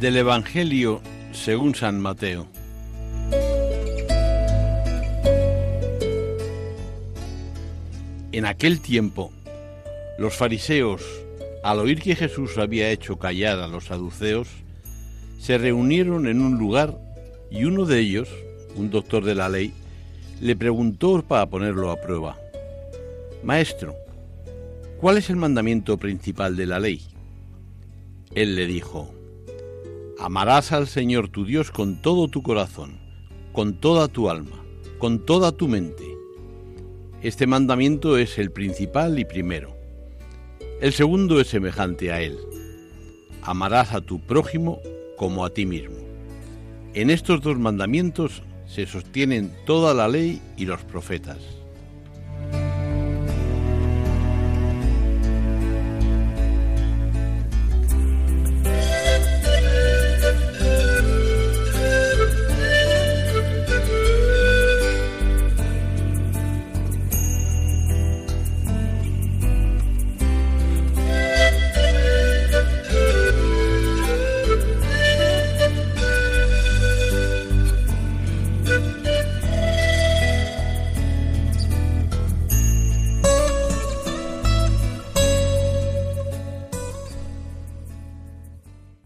Del Evangelio según San Mateo. En aquel tiempo, los fariseos, al oír que Jesús había hecho callar a los saduceos, se reunieron en un lugar y uno de ellos, un doctor de la ley, le preguntó para ponerlo a prueba, Maestro, ¿cuál es el mandamiento principal de la ley? Él le dijo, Amarás al Señor tu Dios con todo tu corazón, con toda tu alma, con toda tu mente. Este mandamiento es el principal y primero. El segundo es semejante a él. Amarás a tu prójimo como a ti mismo. En estos dos mandamientos se sostienen toda la ley y los profetas.